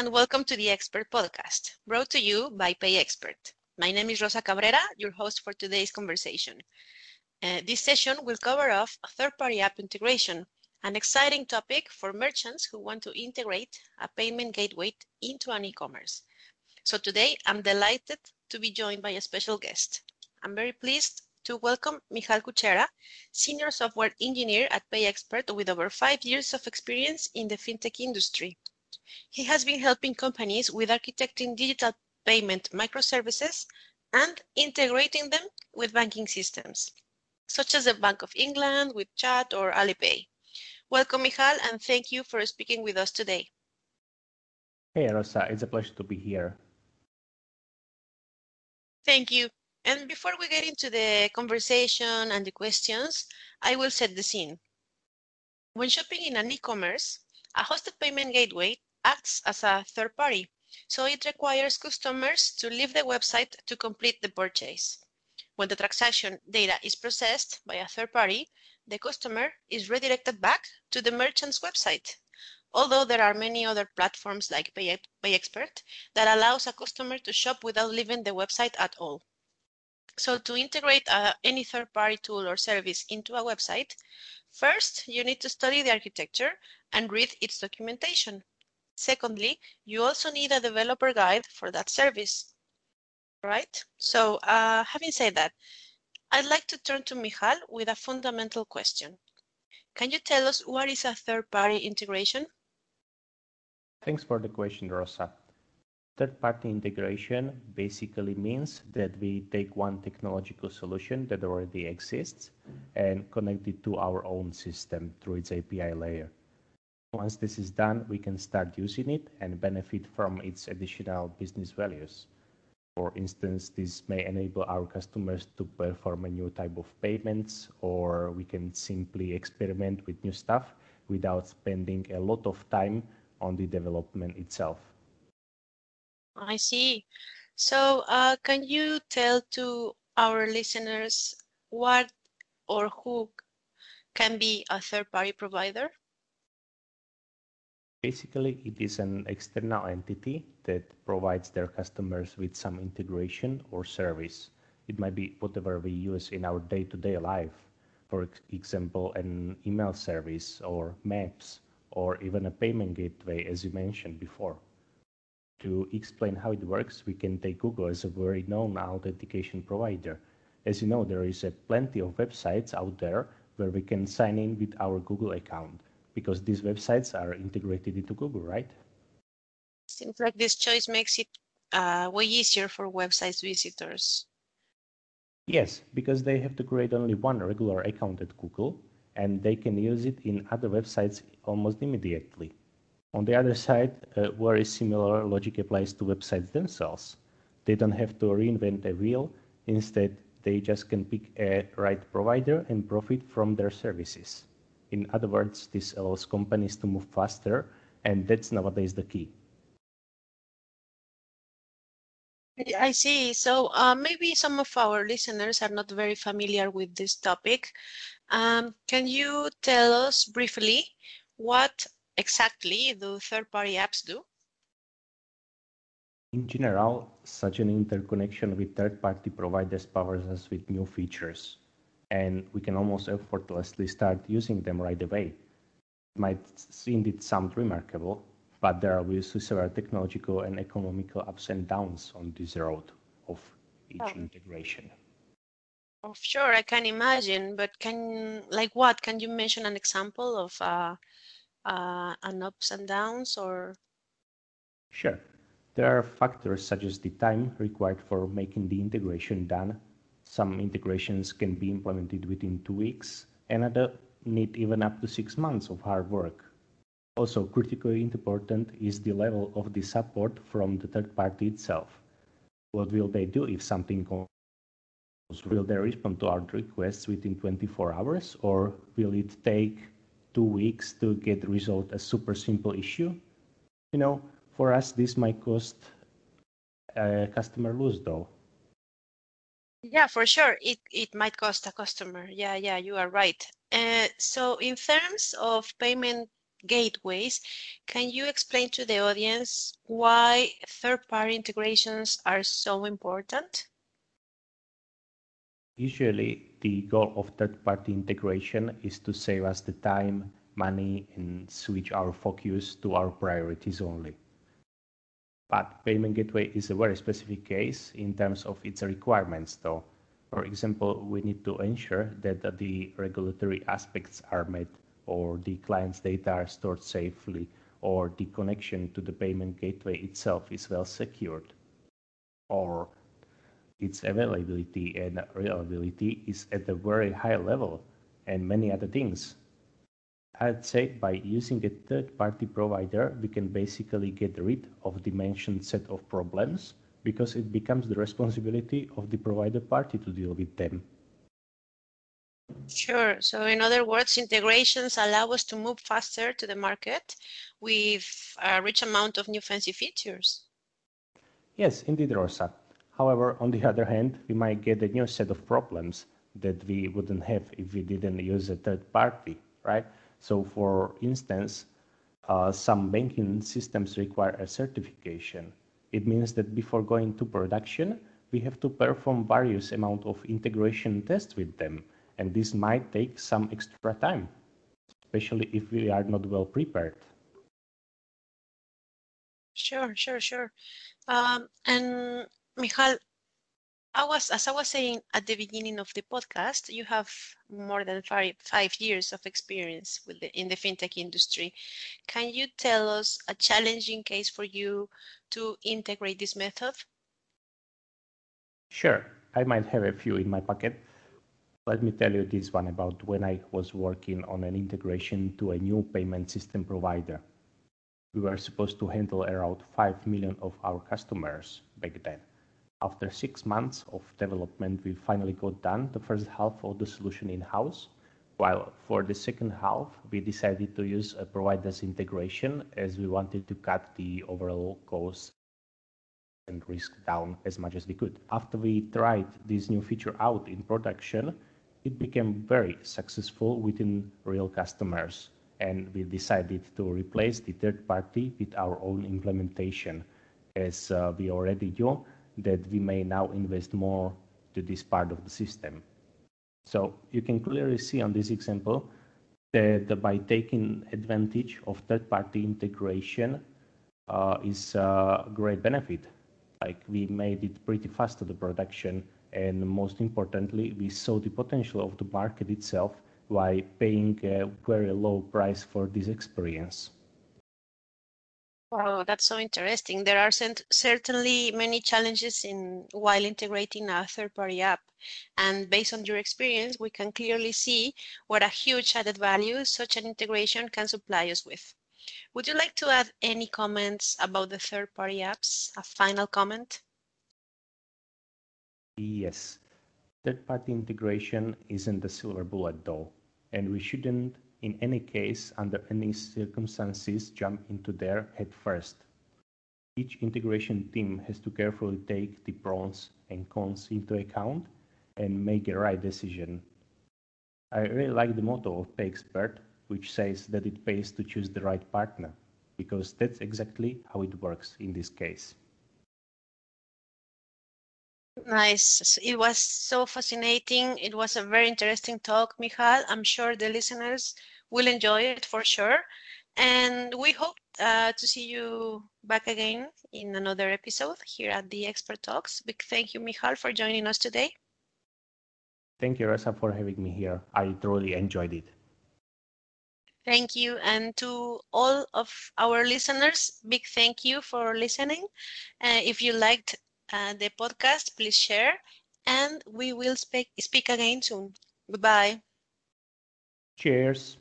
and welcome to the Expert Podcast, brought to you by PayXpert. My name is Rosa Cabrera, your host for today's conversation. Uh, this session will cover off third-party app integration, an exciting topic for merchants who want to integrate a payment gateway into an e-commerce. So today, I'm delighted to be joined by a special guest. I'm very pleased to welcome Michal Kuchera, Senior Software Engineer at PayXpert with over five years of experience in the fintech industry. He has been helping companies with architecting digital payment microservices and integrating them with banking systems, such as the Bank of England WeChat or Alipay. Welcome, Michal, and thank you for speaking with us today. Hey, Rosa, it's a pleasure to be here. Thank you. And before we get into the conversation and the questions, I will set the scene. When shopping in an e-commerce, a hosted payment gateway acts as a third party, so it requires customers to leave the website to complete the purchase. When the transaction data is processed by a third party, the customer is redirected back to the merchant's website. Although there are many other platforms like PayXpert that allows a customer to shop without leaving the website at all. So to integrate uh, any third-party tool or service into a website, first you need to study the architecture and read its documentation. Secondly, you also need a developer guide for that service, right? So uh, having said that, I'd like to turn to Michal with a fundamental question. Can you tell us what is a third-party integration? Thanks for the question, Rosa. Third-party integration basically means that we take one technological solution that already exists and connect it to our own system through its API layer. Once this is done, we can start using it and benefit from its additional business values. For instance, this may enable our customers to perform a new type of payments, or we can simply experiment with new stuff without spending a lot of time on the development itself. I see. So, uh, can you tell to our listeners what or who can be a third party provider? Basically, it is an external entity that provides their customers with some integration or service. It might be whatever we use in our day to day life. For example, an email service or maps or even a payment gateway, as you mentioned before. To explain how it works, we can take Google as a very known authentication provider. As you know, there is a plenty of websites out there where we can sign in with our Google account because these websites are integrated into Google, right? Seems like this choice makes it uh, way easier for website visitors. Yes, because they have to create only one regular account at Google and they can use it in other websites almost immediately. On the other side, uh, very similar logic applies to websites themselves. They don't have to reinvent a wheel. Instead, they just can pick a right provider and profit from their services. In other words, this allows companies to move faster, and that's nowadays the key. I see. So uh, maybe some of our listeners are not very familiar with this topic. Um, can you tell us briefly what exactly do third-party apps do? In general, such an interconnection with third-party providers powers us with new features and we can almost effortlessly start using them right away. It might indeed sound remarkable, but there are obviously several technological and economical ups and downs on this road of each oh. integration. Oh, sure, I can imagine, but can like what? Can you mention an example of uh, uh, an ups and downs or? Sure. There are factors such as the time required for making the integration done some integrations can be implemented within two weeks, and other need even up to six months of hard work. Also, critically important is the level of the support from the third party itself. What will they do if something goes? Will they respond to our requests within 24 hours, or will it take two weeks to get resolved a super simple issue? You know, for us, this might cost a customer lose though. Yeah, for sure. It it might cost a customer. Yeah, yeah, you are right. Uh, so in terms of payment gateways, can you explain to the audience why third-party integrations are so important? Usually, the goal of third-party integration is to save us the time, money, and switch our focus to our priorities only. But Payment Gateway is a very specific case in terms of its requirements, though. For example, we need to ensure that the regulatory aspects are met, or the client's data are stored safely, or the connection to the payment gateway itself is well secured, or its availability and reliability is at a very high level, and many other things. I'd say by using a third-party provider, we can basically get rid of the mentioned set of problems because it becomes the responsibility of the provider party to deal with them. Sure. So in other words, integrations allow us to move faster to the market with a rich amount of new fancy features. Yes, indeed, Rosa. However, on the other hand, we might get a new set of problems that we wouldn't have if we didn't use a third party, right? So for instance, uh, some banking systems require a certification. It means that before going to production, we have to perform various amount of integration tests with them. And this might take some extra time, especially if we are not well prepared. Sure, sure, sure. Um, and Michal, I was, as I was saying at the beginning of the podcast, you have more than five, five years of experience the, in the fintech industry. Can you tell us a challenging case for you to integrate this method? Sure, I might have a few in my pocket. Let me tell you this one about when I was working on an integration to a new payment system provider. We were supposed to handle around 5 million of our customers back then. After six months of development, we finally got done the first half of the solution in-house, while for the second half, we decided to use a provider's integration as we wanted to cut the overall cost and risk down as much as we could. After we tried this new feature out in production, it became very successful within real customers, and we decided to replace the third party with our own implementation. As uh, we already knew, that we may now invest more to this part of the system. So you can clearly see on this example that by taking advantage of third-party integration uh, is a great benefit. Like we made it pretty fast to the production and most importantly, we saw the potential of the market itself by paying a very low price for this experience. Wow, that's so interesting. There are certainly many challenges in while integrating a third-party app. And based on your experience, we can clearly see what a huge added value such an integration can supply us with. Would you like to add any comments about the third-party apps? A final comment? Yes. Third-party integration isn't the silver bullet though, and we shouldn't in any case, under any circumstances, jump into there head first. Each integration team has to carefully take the pros and cons into account and make a right decision. I really like the motto of PayXpert, which says that it pays to choose the right partner, because that's exactly how it works in this case. Nice. It was so fascinating. It was a very interesting talk, Michal. I'm sure the listeners will enjoy it for sure. And we hope uh, to see you back again in another episode here at the Expert Talks. Big thank you, Michal, for joining us today. Thank you, Rosa, for having me here. I truly enjoyed it. Thank you. And to all of our listeners, big thank you for listening. Uh, if you liked uh, the podcast, please share. And we will speak, speak again soon. Goodbye. Cheers.